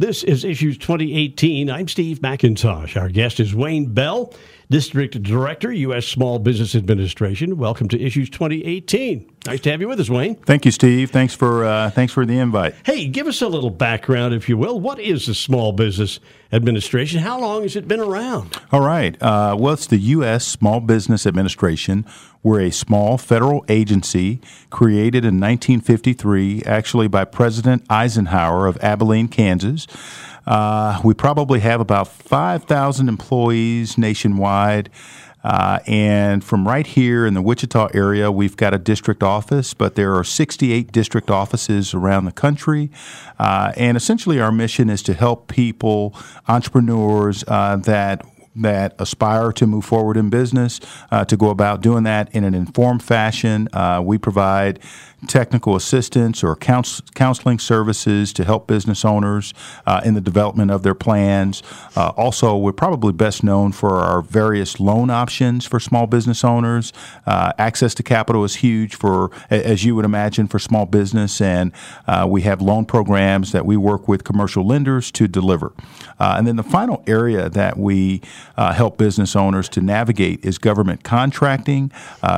This is Issues 2018. I'm Steve McIntosh. Our guest is Wayne Bell, District Director, U.S. Small Business Administration. Welcome to Issues 2018. Nice to have you with us, Wayne. Thank you, Steve. Thanks for uh, thanks for the invite. Hey, give us a little background, if you will. What is the Small Business Administration? How long has it been around? All right. Uh, well, it's the U.S. Small Business Administration. We're a small federal agency created in 1953, actually by President Eisenhower of Abilene, Kansas. Uh, we probably have about 5,000 employees nationwide. Uh, and from right here in the Wichita area, we've got a district office, but there are 68 district offices around the country. Uh, and essentially, our mission is to help people, entrepreneurs uh, that that aspire to move forward in business uh, to go about doing that in an informed fashion. Uh, we provide technical assistance or counsel- counseling services to help business owners uh, in the development of their plans. Uh, also, we're probably best known for our various loan options for small business owners. Uh, access to capital is huge for, as you would imagine, for small business, and uh, we have loan programs that we work with commercial lenders to deliver. Uh, and then the final area that we uh, help business owners to navigate is government contracting.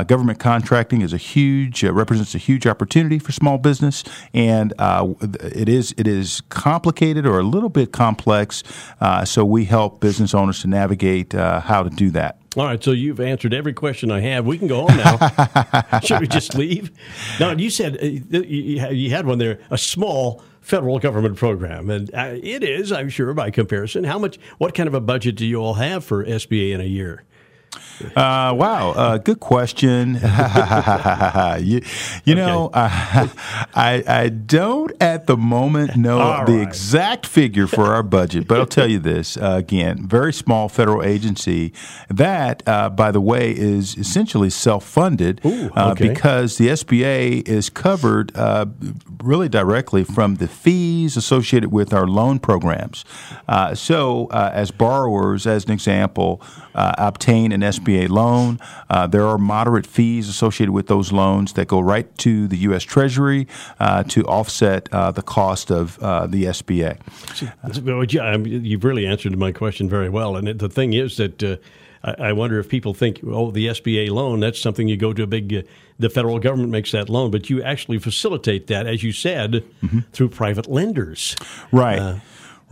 Government contracting is a huge represents a huge opportunity for small business, and uh, it is it is complicated or a little bit complex. Uh, so we help business owners to navigate uh, how to do that. All right, so you've answered every question I have. We can go on now. Should we just leave? No, you said uh, you had one there, a small federal government program, and uh, it is, I'm sure, by comparison. How much? What kind of a budget do you all have for SBA in a year? Uh, wow, uh, good question. you, you know, uh, I, I don't at the moment know the exact figure for our budget, but I'll tell you this uh, again: very small federal agency that, uh, by the way, is essentially self-funded Ooh, uh, okay. because the SBA is covered uh, really directly from the fees associated with our loan programs. Uh, so, uh, as borrowers, as an example, uh, obtain an SBA loan, uh, there are moderate fees associated with those loans that go right to the U.S. Treasury uh, to offset uh, the cost of uh, the SBA. Well, yeah, I mean, You've really answered my question very well. And the thing is that uh, I I wonder if people think, oh, the SBA loan, that's something you go to a big, uh, the federal government makes that loan, but you actually facilitate that, as you said, through private lenders. Right.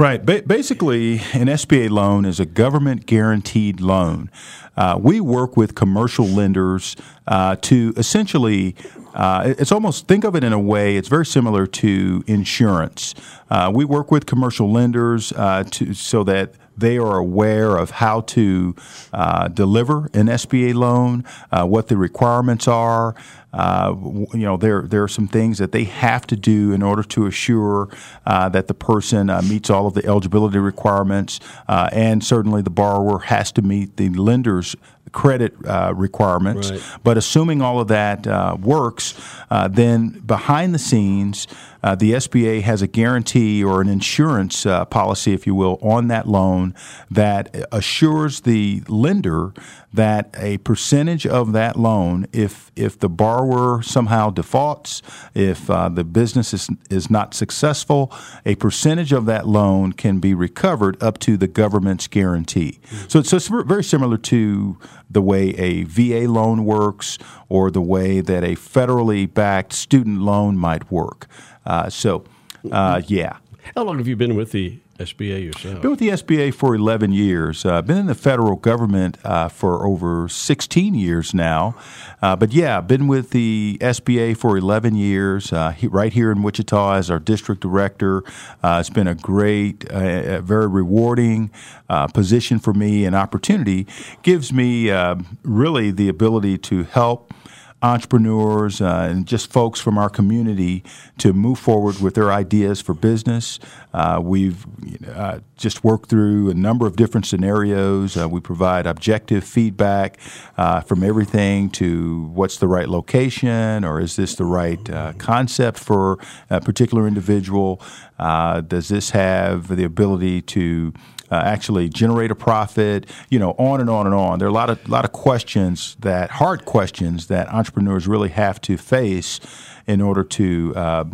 Right. Ba- basically, an SBA loan is a government guaranteed loan. Uh, we work with commercial lenders uh, to essentially, uh, it's almost, think of it in a way, it's very similar to insurance. Uh, we work with commercial lenders uh, to, so that they are aware of how to uh, deliver an SBA loan, uh, what the requirements are. Uh, you know, there there are some things that they have to do in order to assure uh, that the person uh, meets all of the eligibility requirements, uh, and certainly the borrower has to meet the lender's credit uh, requirements. Right. But assuming all of that uh, works, uh, then behind the scenes, uh, the SBA has a guarantee or an insurance uh, policy, if you will, on that loan that assures the lender that a percentage of that loan, if if the borrower somehow defaults, if uh, the business is is not successful, a percentage of that loan can be recovered up to the government's guarantee. So, so it's very similar to the way a VA loan works or the way that a federally backed student loan might work. Uh, so, uh, yeah. How long have you been with the SBA yourself? Been with the SBA for 11 years. Uh, been in the federal government uh, for over 16 years now. Uh, but yeah, been with the SBA for 11 years, uh, he, right here in Wichita as our district director. Uh, it's been a great, uh, very rewarding position for me and opportunity. Gives me really the ability to help entrepreneurs uh, and just folks from our community to move forward with their ideas for business. Uh, we've uh, just worked through a number of different scenarios. Uh, we provide objective feedback uh, from everything to what's the right location or is this the right uh, concept for a particular individual? does this have the ability to uh, actually generate a profit, you know, on and on and on. There are a lot of lot of questions that hard questions that entrepreneurs really have to face in order to. Uh,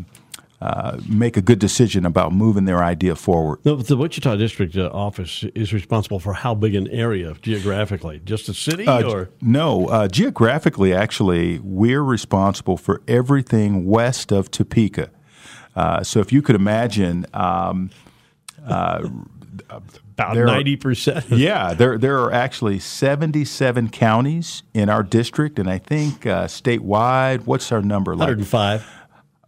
uh, make a good decision about moving their idea forward. The, the Wichita District uh, Office is responsible for how big an area geographically? Just a city, uh, or no? Uh, geographically, actually, we're responsible for everything west of Topeka. Uh, so, if you could imagine. Um, about ninety percent. Yeah, there there are actually seventy seven counties in our district, and I think uh, statewide, what's our number? Like? One hundred and five.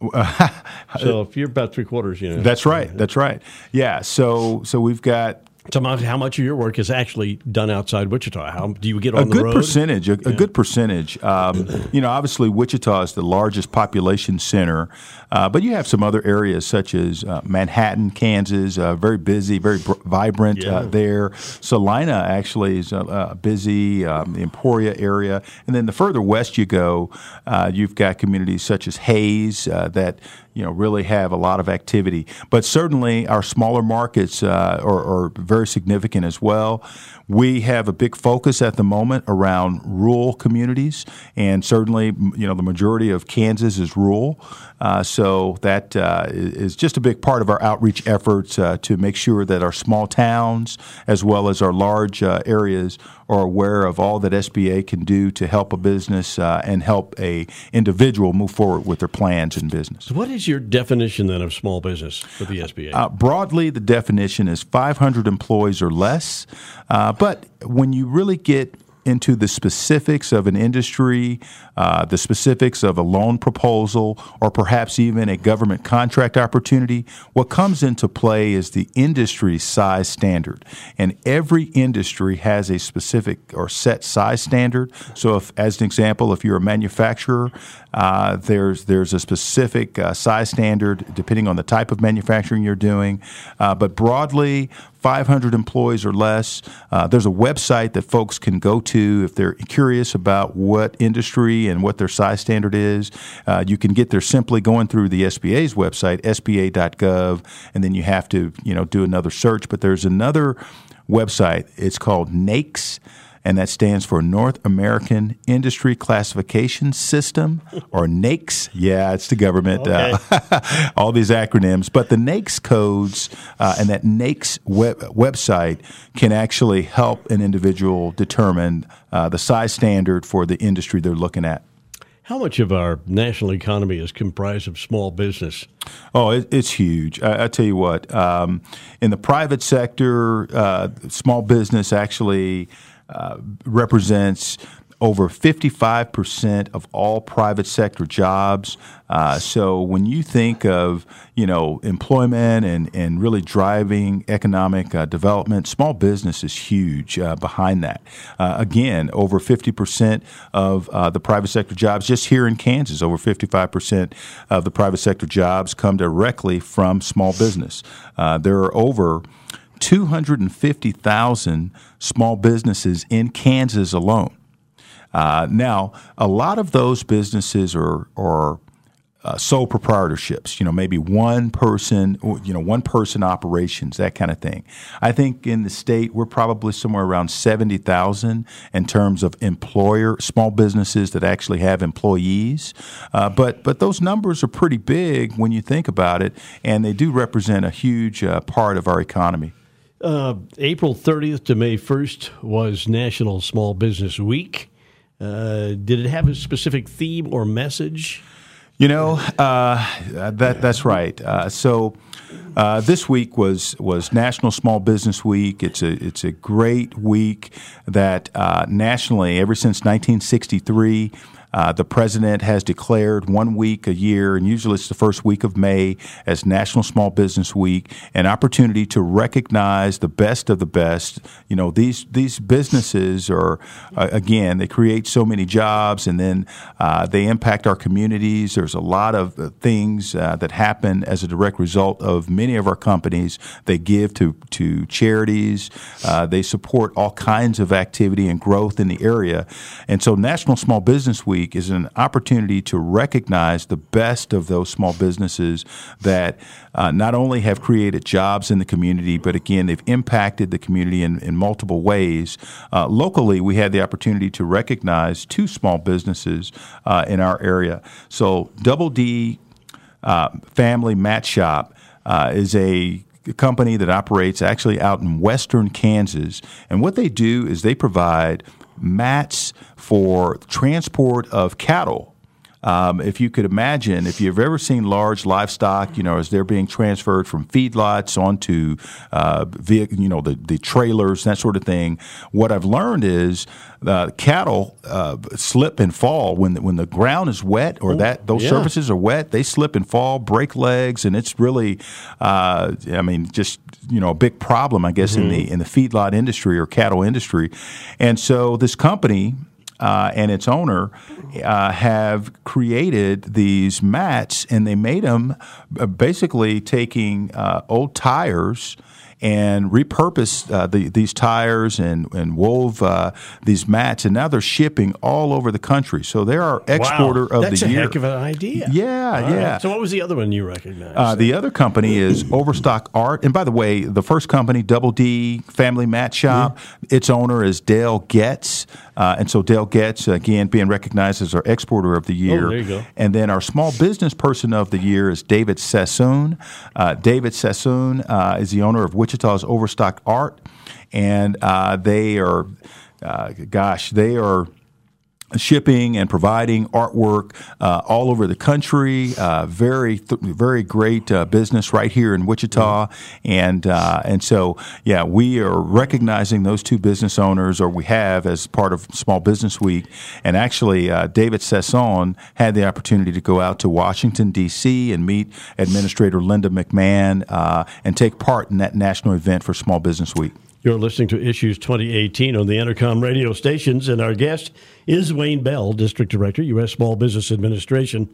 so if you're about three quarters, you know. That's right. That's right. Yeah. So so we've got so how much of your work is actually done outside Wichita? How do you get on a the good percentage? A, yeah. a, good percentage. Um, you know, obviously Wichita is the largest population center, uh, but you have some other areas such as uh, Manhattan, Kansas, uh, very busy, very br- vibrant uh, yeah. there. Salina actually is uh, busy. Um, the Emporia area, and then the further west you go, uh, you've got communities such as Hays that you know really have a lot of activity. But certainly our smaller markets uh, are, are, very significant as well. We have a big focus at the moment around rural communities, and certainly you know the majority of Kansas is rural. Uh, so that uh, is just a big part of our outreach efforts uh, to make sure that our small towns, as well as our large uh, areas, are aware of all that SBA can do to help a business uh, and help a individual move forward with their plans in business. What is your definition then of small business for the SBA? Uh, broadly, the definition is 500 employees or less. but when you really get into the specifics of an industry, uh, the specifics of a loan proposal, or perhaps even a government contract opportunity, what comes into play is the industry size standard. And every industry has a specific or set size standard. So, if, as an example, if you're a manufacturer, uh, there's there's a specific uh, size standard depending on the type of manufacturing you're doing. Uh, but broadly, 500 employees or less. Uh, there's a website that folks can go to if they're curious about what industry and what their size standard is. Uh, you can get there simply going through the SBA's website, sba.gov, and then you have to you know do another search. But there's another website. It's called NAICS and that stands for North American Industry Classification System, or NAICS. Yeah, it's the government. Okay. Uh, all these acronyms, but the NAICS codes uh, and that NAICS web- website can actually help an individual determine uh, the size standard for the industry they're looking at. How much of our national economy is comprised of small business? Oh, it, it's huge. I, I, tell you what, um, in the private sector, uh, small business actually uh, represents over 55% of all private sector jobs. Uh, so when you think of you know employment and, and really driving economic uh, development, small business is huge uh, behind that. Uh, again, over 50% of uh, the private sector jobs just here in Kansas, over 55% of the private sector jobs come directly from small business. there are over 250,000 small businesses in Kansas alone. Uh, now, a lot of those businesses are, are uh, sole proprietorships, you know, maybe one person, you know, one person operations, that kind of thing. I think in the state we're probably somewhere around 70,000 in terms of employer, small businesses that actually have employees. Uh, but, but those numbers are pretty big when you think about it, and they do represent a huge uh, part of our economy. Uh, April 30th to May 1st was National Small Business Week. Uh, did it have a specific theme or message? You know, uh, that that's right. Uh, so uh, this week was was National Small Business Week. It's a it's a great week that uh, nationally, ever since 1963, Uh, the president has declared one week a year, and usually it's the first week of May, as National Small Business Week, an opportunity to recognize the best of the best. You know, these these businesses are uh, again they create so many jobs, and then uh, they impact our communities. There's a lot of uh, things uh, that happen as a direct result of many of our companies. They give to to charities. They support all kinds of activity and growth in the area, and so National Small Business Week is an opportunity to recognize the best of those small businesses that uh, not only have created jobs in the community, but again, they've impacted the community in, in multiple ways. Uh, locally, we had the opportunity to recognize two small businesses uh, in our area. So, Double D uh, Family Mat Shop uh, is a company that operates actually out in western Kansas. And what they do is they provide mats for transport of cattle um, if you could imagine, if you've ever seen large livestock, you know, as they're being transferred from feedlots onto, uh, you know, the, the trailers, that sort of thing, what I've learned is uh, cattle uh, slip and fall when the, when the ground is wet or that those yeah. surfaces are wet. They slip and fall, break legs, and it's really, uh, I mean, just you know, a big problem, I guess, mm-hmm. in the in the feedlot industry or cattle industry. And so this company uh, and its owner uh, have created these mats, and they made them uh, basically taking uh, old tires and repurposed uh, the, these tires and, and wove uh, these mats, and now they're shipping all over the country. So they're our exporter wow. of the year. That's a heck of an idea. Yeah, all yeah. Right. So what was the other one you recognized? Uh, the other company is Overstock Art, and by the way, the first company, Double D Family Mat Shop, mm-hmm. its owner is Dale Getz. Uh, and so Dale Getz, again, being recognized as our exporter of the oh, year. Oh, there you go. And then our small business person of the year is David Sassoon. Uh, David Sassoon uh, is the owner of Wichita's Overstock Art. And uh, they are, uh, gosh, they are shipping and providing artwork uh, all over the country. Uh, very, th- very great uh, business right here in Wichita, and uh, and so yeah, we are recognizing those two business owners, or we have as part of Small Business Week. And actually, uh, David Sasson had the opportunity to go out to Washington D.C. and meet Administrator Linda McMahon uh, and take part in that national event for Small Business Week. You're listening to Issues 2018 on the Entercom radio stations, and our guest is Wayne Bell, District Director, U.S. Small Business Administration.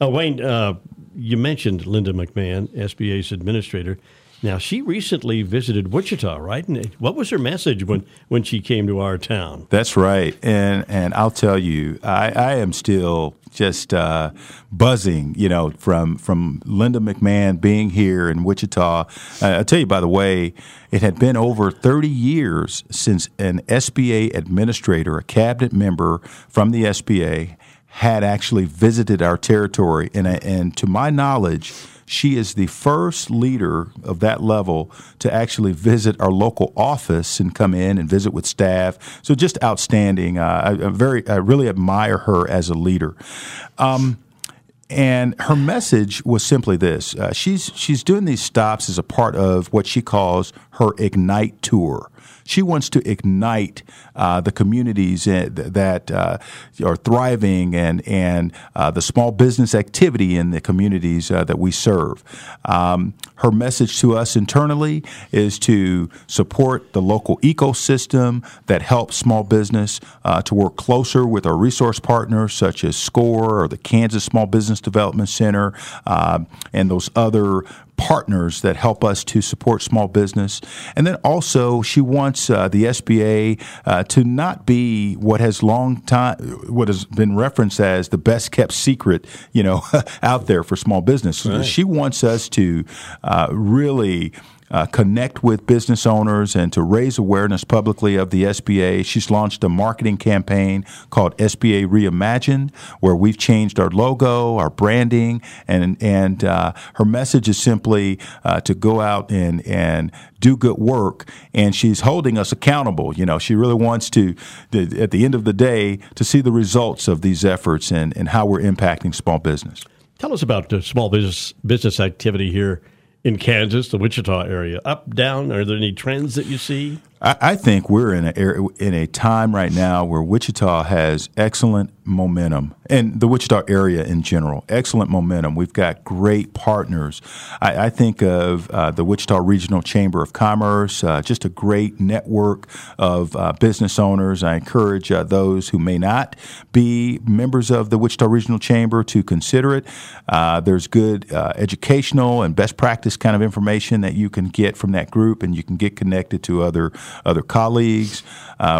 Uh, Wayne, uh, you mentioned Linda McMahon, SBA's administrator. Now, she recently visited Wichita, right? And what was her message when, when she came to our town? That's right. And, and I'll tell you, I, I am still just uh, buzzing, you know, from, from Linda McMahon being here in Wichita. Uh, I'll tell you, by the way, it had been over 30 years since an SBA administrator, a cabinet member from the SBA, had actually visited our territory. And, and to my knowledge, she is the first leader of that level to actually visit our local office and come in and visit with staff. So just outstanding. Uh, I, I, very, I really admire her as a leader. Um, and her message was simply this: uh, she's she's doing these stops as a part of what she calls her Ignite tour. She wants to ignite uh, the communities that uh, are thriving and and uh, the small business activity in the communities uh, that we serve. Um, her message to us internally is to support the local ecosystem that helps small business uh, to work closer with our resource partners such as SCORE or the Kansas Small Business Development Center and those other partners that help us to support small business. And then also, she wants uh, the SBA uh, to not be what has long time, what has been referenced as the best kept secret, you know, out there for small business. Right. She wants us to uh, really uh, connect with business owners and to raise awareness publicly of the SBA. She's launched a marketing campaign called SBA Reimagined, where we've changed our logo, our branding, and and uh, her message is simply uh, to go out and and do good work. And she's holding us accountable. You know, she really wants to, to at the end of the day, to see the results of these efforts and and how we're impacting small business. Tell us about the small business business activity here in Kansas, the Wichita area? Up, down? Are there any trends that you see? I, I think we're in a in a time right now where Wichita has excellent momentum, and the Wichita area in general, excellent momentum. We've got great partners. I, I think of uh, the Wichita Regional Chamber of Commerce, uh, just a great network of uh, business owners. I encourage uh, those who may not be members of the Wichita Regional Chamber to consider it. Uh, there's good uh, educational and best practice kind of information that you can get from that group, and you can get connected to other other colleagues.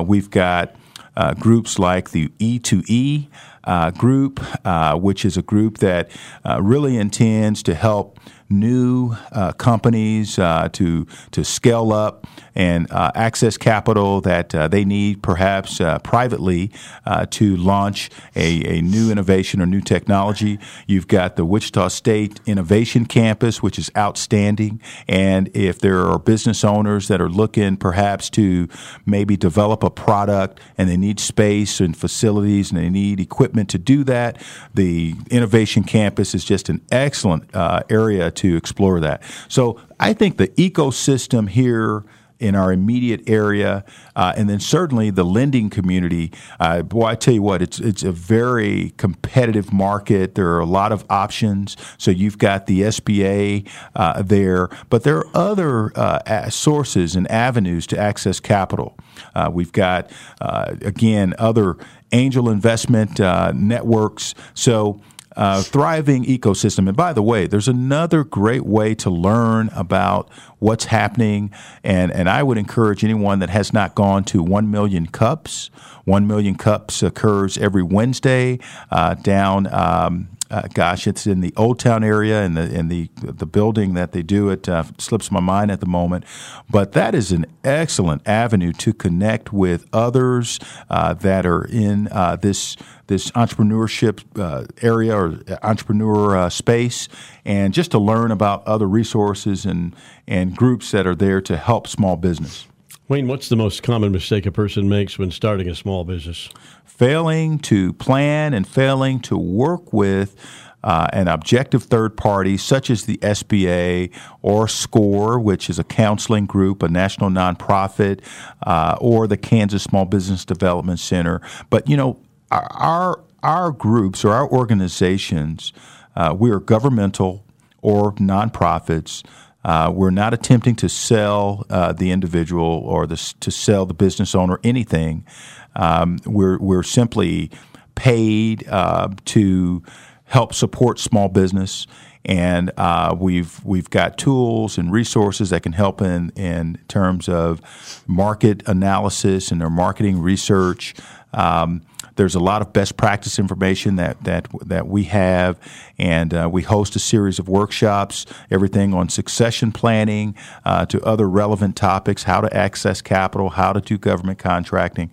we've got uh, groups like the E2E uh, group, uh, which is a group that uh, really intends to help new uh, companies uh, to to scale up and uh, access capital that uh, they need, perhaps uh, privately, uh, to launch a, a new innovation or new technology. You've got the Wichita State Innovation Campus, which is outstanding. And if there are business owners that are looking perhaps to maybe develop a product and they need space and facilities and they need equipment to do that, the Innovation Campus is just an excellent area to explore that. So I think the ecosystem here in our immediate area, uh, and then certainly the lending community. Uh, boy, I tell you what, it's it's a very competitive market. There are a lot of options. So you've got the SBA uh, there, but there are other uh, sources and avenues to access capital. Uh, we've got uh, again other angel investment networks. So uh, thriving ecosystem. And by the way, there's another great way to learn about what's happening. And, and I would encourage anyone that has not gone to 1 Million Cups. 1 Million Cups occurs every Wednesday uh, down um, uh, gosh, it's in the Old Town area and the in the the building that they do it uh, slips my mind at the moment. But that is an excellent avenue to connect with others uh, that are in uh, this this entrepreneurship uh, area or entrepreneur uh, space, and just to learn about other resources and and groups that are there to help small business. Wayne, what's the most common mistake a person makes when starting a small business? Failing to plan and failing to work with uh, an objective third party, such as the SBA or SCORE, which is a counseling group, a national nonprofit, uh, or the Kansas Small Business Development Center. But, you know, our, our groups or our organizations, uh, we are governmental or nonprofits. Uh, we're not attempting to sell uh, the individual or the, to sell the business owner anything. Um, we're, we're simply paid uh, to help support small business. And uh, we've we've got tools and resources that can help in in terms of market analysis and their marketing research. Um, there's a lot of best practice information that that that we have, and uh, we host a series of workshops, everything on succession planning uh, to other relevant topics, how to access capital, how to do government contracting.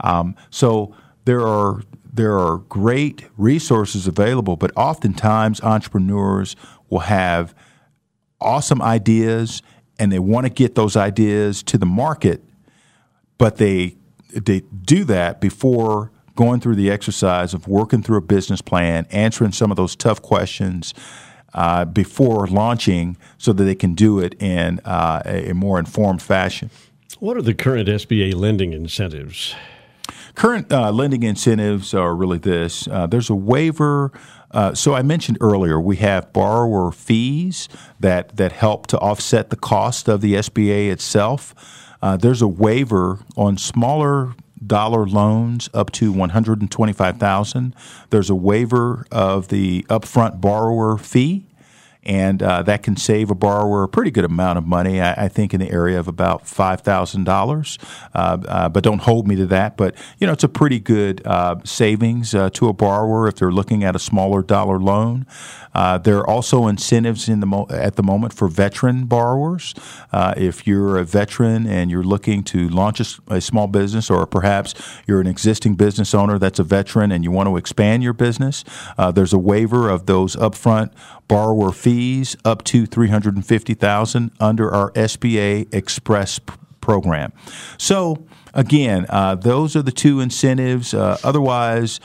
Um, so there are there are great resources available, but oftentimes entrepreneurs will have awesome ideas and they want to get those ideas to the market, but they they do that before going through the exercise of working through a business plan, answering some of those tough questions uh, before launching so that they can do it in uh, a more informed fashion. What are the current SBA lending incentives? Current uh, lending incentives are really this uh, there's a waiver. Uh, so I mentioned earlier we have borrower fees that, that help to offset the cost of the SBA itself. Uh, there's a waiver on smaller dollar loans up to 125,000. There's a waiver of the upfront borrower fee and uh, that can save a borrower a pretty good amount of money. I, I think in the area of about five thousand uh, dollars. Uh, but don't hold me to that. But you know, it's a pretty good uh, savings uh, to a borrower if they're looking at a smaller dollar loan. There are also incentives in the mo- at the moment for veteran borrowers. if you're a veteran and you're looking to launch a, a small business, or perhaps you're an existing business owner that's a veteran and you want to expand your business, there's a waiver of those upfront borrower fees up to 350,000 under our SBA Express program. So again, uh, those are the two incentives. Uh, otherwise,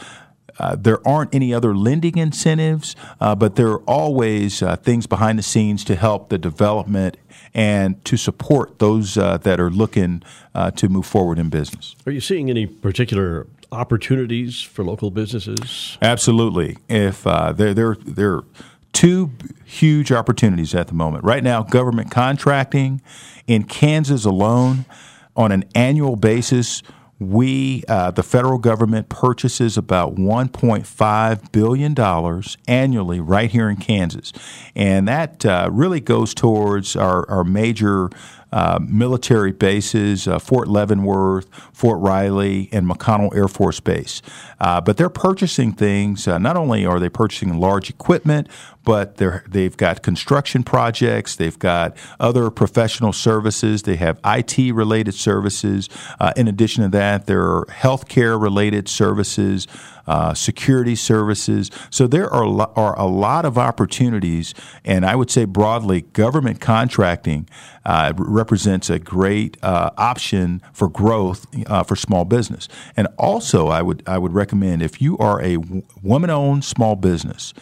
uh, there aren't any other lending incentives, uh, but there are always uh, things behind the scenes to help the development and to support those uh, that are looking uh, to move forward in business. Are you seeing any particular opportunities for local businesses? Absolutely. If uh, there, there, there are two huge opportunities at the moment. Right now, government contracting in Kansas alone on an annual basis we, uh, the federal government, purchases about $1.5 billion annually right here in Kansas. And that uh, really goes towards our, our major uh, military bases, uh, Fort Leavenworth, Fort Riley, and McConnell Air Force Base. Uh, but they're purchasing things, uh, not only are they purchasing large equipment, but they've got construction projects, they've got other professional services, they have IT related services. Uh, in addition to that, there are healthcare related services. Uh, security services. So there are, lo- are a lot of opportunities, and I would say broadly, government contracting uh, represents a great uh, option for growth uh, for small business. And also, I would I would recommend if you are a woman-owned small business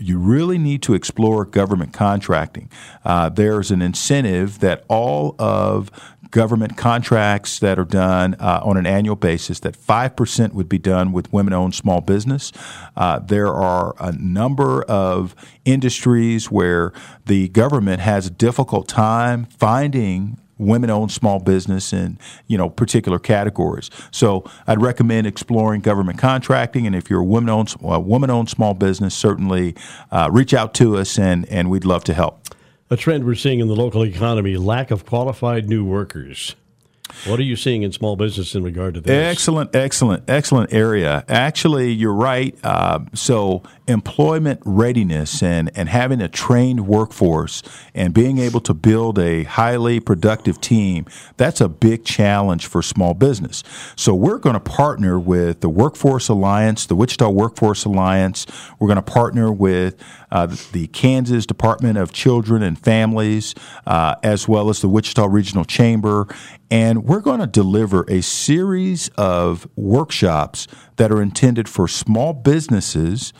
you really need to explore government contracting. Uh, there's an incentive that all of government contracts that are done uh, on an annual basis, that 5% would be done with women owned small business. Uh, there are a number of industries where the government has a difficult time finding women-owned small business in you know particular categories. So I'd recommend exploring government contracting, and if you're a woman-owned uh, woman-owned small business, certainly uh, reach out to us, and and we'd love to help. A trend we're seeing in the local economy: lack of qualified new workers. What are you seeing in small business in regard to this? Excellent, excellent, excellent area. Actually, you're right. Uh, so, employment readiness and, and having a trained workforce and being able to build a highly productive team, that's a big challenge for small business. So, we're going to partner with the Workforce Alliance, the Wichita Workforce Alliance. We're going to partner with uh, the Kansas Department of Children and Families, uh, as well as the Wichita Regional Chamber. And we're going to deliver a series of workshops that are intended for small businesses.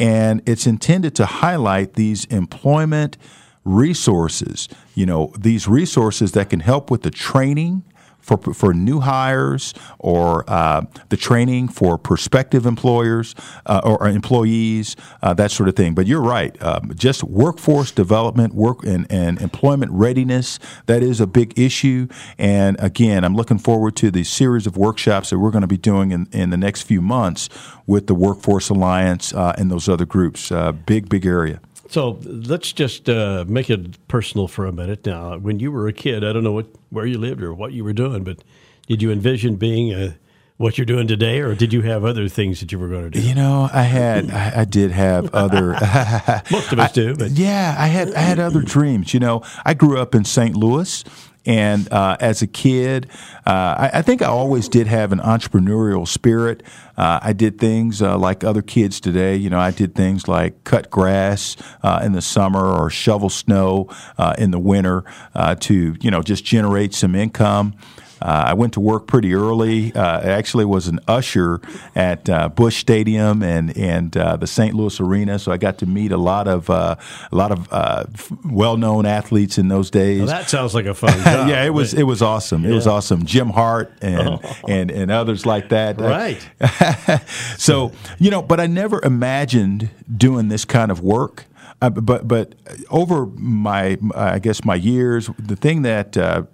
And it's intended to highlight these employment resources, you know, these resources that can help with the training for, for new hires or uh, the training for prospective employers uh, or employees, uh, that sort of thing. But you're right. Um, just workforce development, work and, and employment readiness, that is a big issue. And again, I'm looking forward to the series of workshops that we're going to be doing in, in the next few months with the Workforce Alliance uh, and those other groups. Uh, big, big area. So let's just uh, make it personal for a minute. Now, when you were a kid, I don't know what where you lived or what you were doing, but did you envision being a what you're doing today, or did you have other things that you were going to do? You know, I had, I, I did have other. Most of us I, do, but yeah, I had, I had other dreams. You know, I grew up in St. Louis, and uh, as a kid, uh, I, I, think I always did have an entrepreneurial spirit. Uh, I did things uh, like other kids today. You know, I did things like cut grass uh, in the summer or shovel snow uh, in the winter to, you know, just generate some income. Uh, I went to work pretty early. Uh, I actually was an usher at uh, Busch Stadium and and uh, the St. Louis Arena, so I got to meet a lot of uh, a lot of uh, well known athletes in those days. That sounds like a fun job. yeah, it was it was awesome. It was awesome. Jim Hart and oh. and and others like that. Right. so you know, but I never imagined doing this kind of work. Uh, but but over my I guess my years, the thing that uh,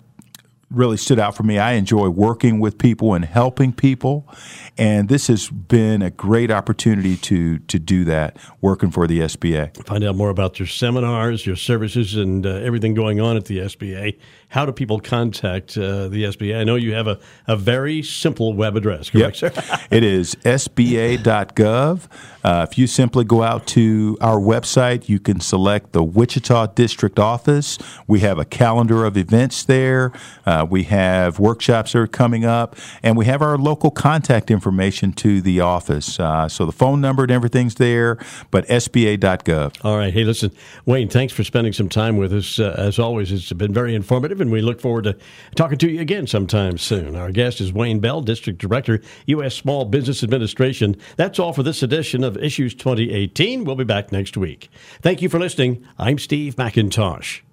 really stood out for me. I enjoy working with people and helping people, and this has been a great opportunity to to do that working for the SBA. Find out more about your seminars, your services, and uh, everything going on at the SBA. How do people contact uh, the SBA? I know you have a, a very simple web address, correct, yep. sir? it is sba.gov. Uh, if you simply go out to our website, you can select the Wichita District Office. We have a calendar of events there. Uh, Uh, we have workshops that are coming up, and we have our local contact information to the office. Uh, so the phone number and everything's there, but SBA.gov. All right. Hey, listen, Wayne, thanks for spending some time with us. Uh, as always, it's been very informative, and we look forward to talking to you again sometime soon. Our guest is Wayne Bell, District Director, U.S. Small Business Administration. That's all for this edition of Issues 2018. We'll be back next week. Thank you for listening. I'm Steve McIntosh.